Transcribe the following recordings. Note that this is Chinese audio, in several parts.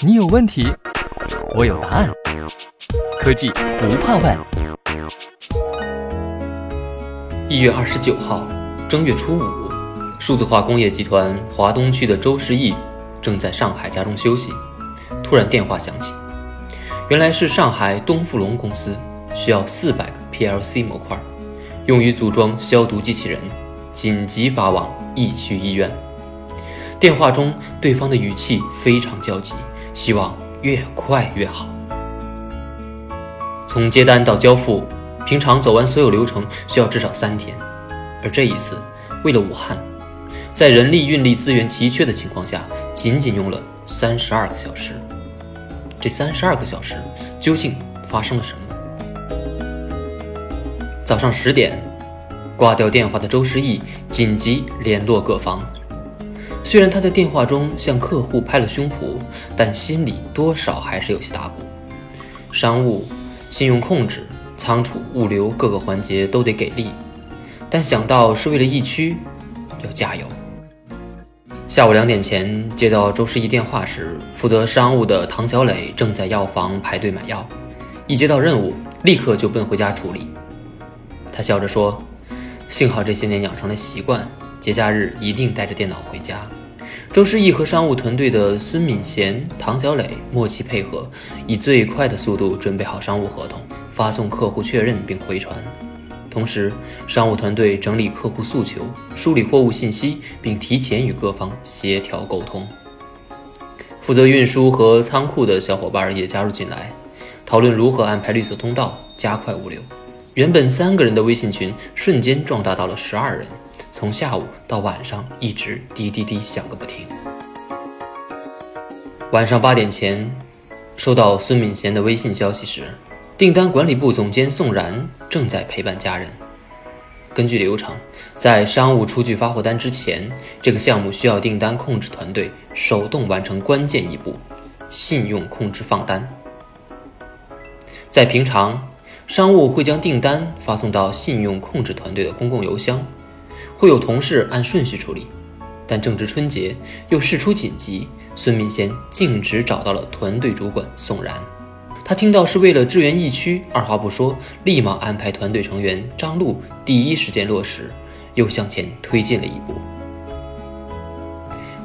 你有问题，我有答案。科技不怕问。一月二十九号，正月初五，数字化工业集团华东区的周世义正在上海家中休息，突然电话响起，原来是上海东富龙公司需要四百个 PLC 模块，用于组装消毒机器人，紧急发往疫区医院。电话中，对方的语气非常焦急，希望越快越好。从接单到交付，平常走完所有流程需要至少三天，而这一次，为了武汉，在人力运力资源奇缺的情况下，仅仅用了三十二个小时。这三十二个小时究竟发生了什么？早上十点，挂掉电话的周诗意紧急联络各方。虽然他在电话中向客户拍了胸脯，但心里多少还是有些打鼓。商务、信用控制、仓储、物流各个环节都得给力，但想到是为了疫区，要加油。下午两点前接到周世义电话时，负责商务的唐小磊正在药房排队买药，一接到任务，立刻就奔回家处理。他笑着说：“幸好这些年养成了习惯，节假日一定带着电脑回家。”周诗意和商务团队的孙敏贤、唐小磊默契配合，以最快的速度准备好商务合同，发送客户确认并回传。同时，商务团队整理客户诉求，梳理货物信息，并提前与各方协调沟通。负责运输和仓库的小伙伴也加入进来，讨论如何安排绿色通道，加快物流。原本三个人的微信群瞬间壮大到了十二人。从下午到晚上，一直滴滴滴响个不停。晚上八点前，收到孙敏贤的微信消息时，订单管理部总监宋然正在陪伴家人。根据流程，在商务出具发货单之前，这个项目需要订单控制团队手动完成关键一步——信用控制放单。在平常，商务会将订单发送到信用控制团队的公共邮箱。会有同事按顺序处理，但正值春节又事出紧急，孙敏贤径直找到了团队主管宋然。他听到是为了支援疫区，二话不说，立马安排团队成员张璐第一时间落实，又向前推进了一步。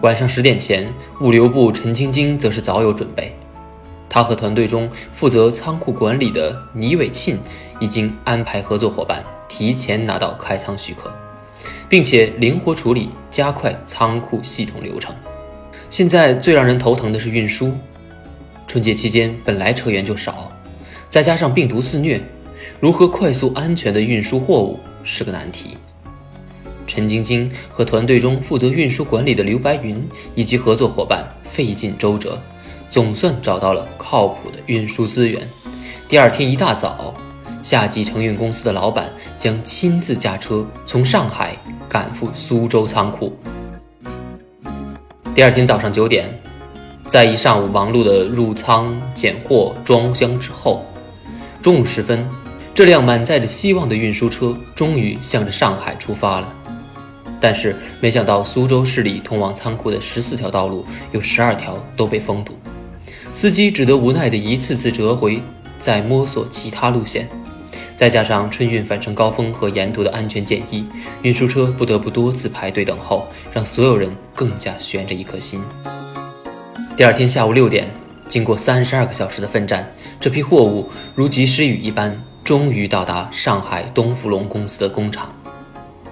晚上十点前，物流部陈晶晶则是早有准备，他和团队中负责仓库管理的倪伟庆已经安排合作伙伴提前拿到开仓许可。并且灵活处理，加快仓库系统流程。现在最让人头疼的是运输。春节期间本来车源就少，再加上病毒肆虐，如何快速安全的运输货物是个难题。陈晶晶和团队中负责运输管理的刘白云以及合作伙伴费尽周折，总算找到了靠谱的运输资源。第二天一大早。夏季承运公司的老板将亲自驾车从上海赶赴苏州仓库。第二天早上九点，在一上午忙碌的入仓、拣货、装箱之后，中午时分，这辆满载着希望的运输车终于向着上海出发了。但是，没想到苏州市里通往仓库的十四条道路有十二条都被封堵，司机只得无奈的一次次折回，再摸索其他路线。再加上春运返程高峰和沿途的安全检疫，运输车不得不多次排队等候，让所有人更加悬着一颗心。第二天下午六点，经过三十二个小时的奋战，这批货物如及时雨一般，终于到达上海东福隆公司的工厂。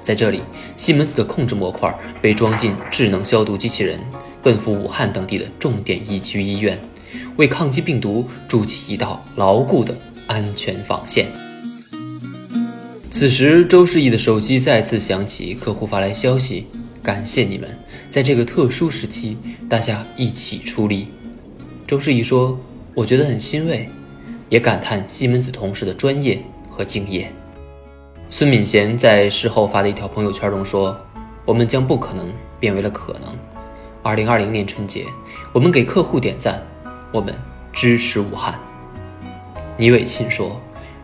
在这里，西门子的控制模块被装进智能消毒机器人，奔赴武汉等地的重点疫区医院，为抗击病毒筑起一道牢固的安全防线。此时，周世义的手机再次响起，客户发来消息：“感谢你们，在这个特殊时期，大家一起出力。”周世义说：“我觉得很欣慰，也感叹西门子同事的专业和敬业。”孙敏贤在事后发的一条朋友圈中说：“我们将不可能变为了可能。”二零二零年春节，我们给客户点赞，我们支持武汉。倪伟庆说：“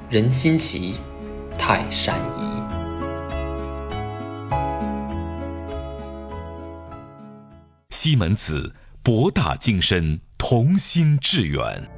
人心齐。”泰山移。西门子，博大精深，同心致远。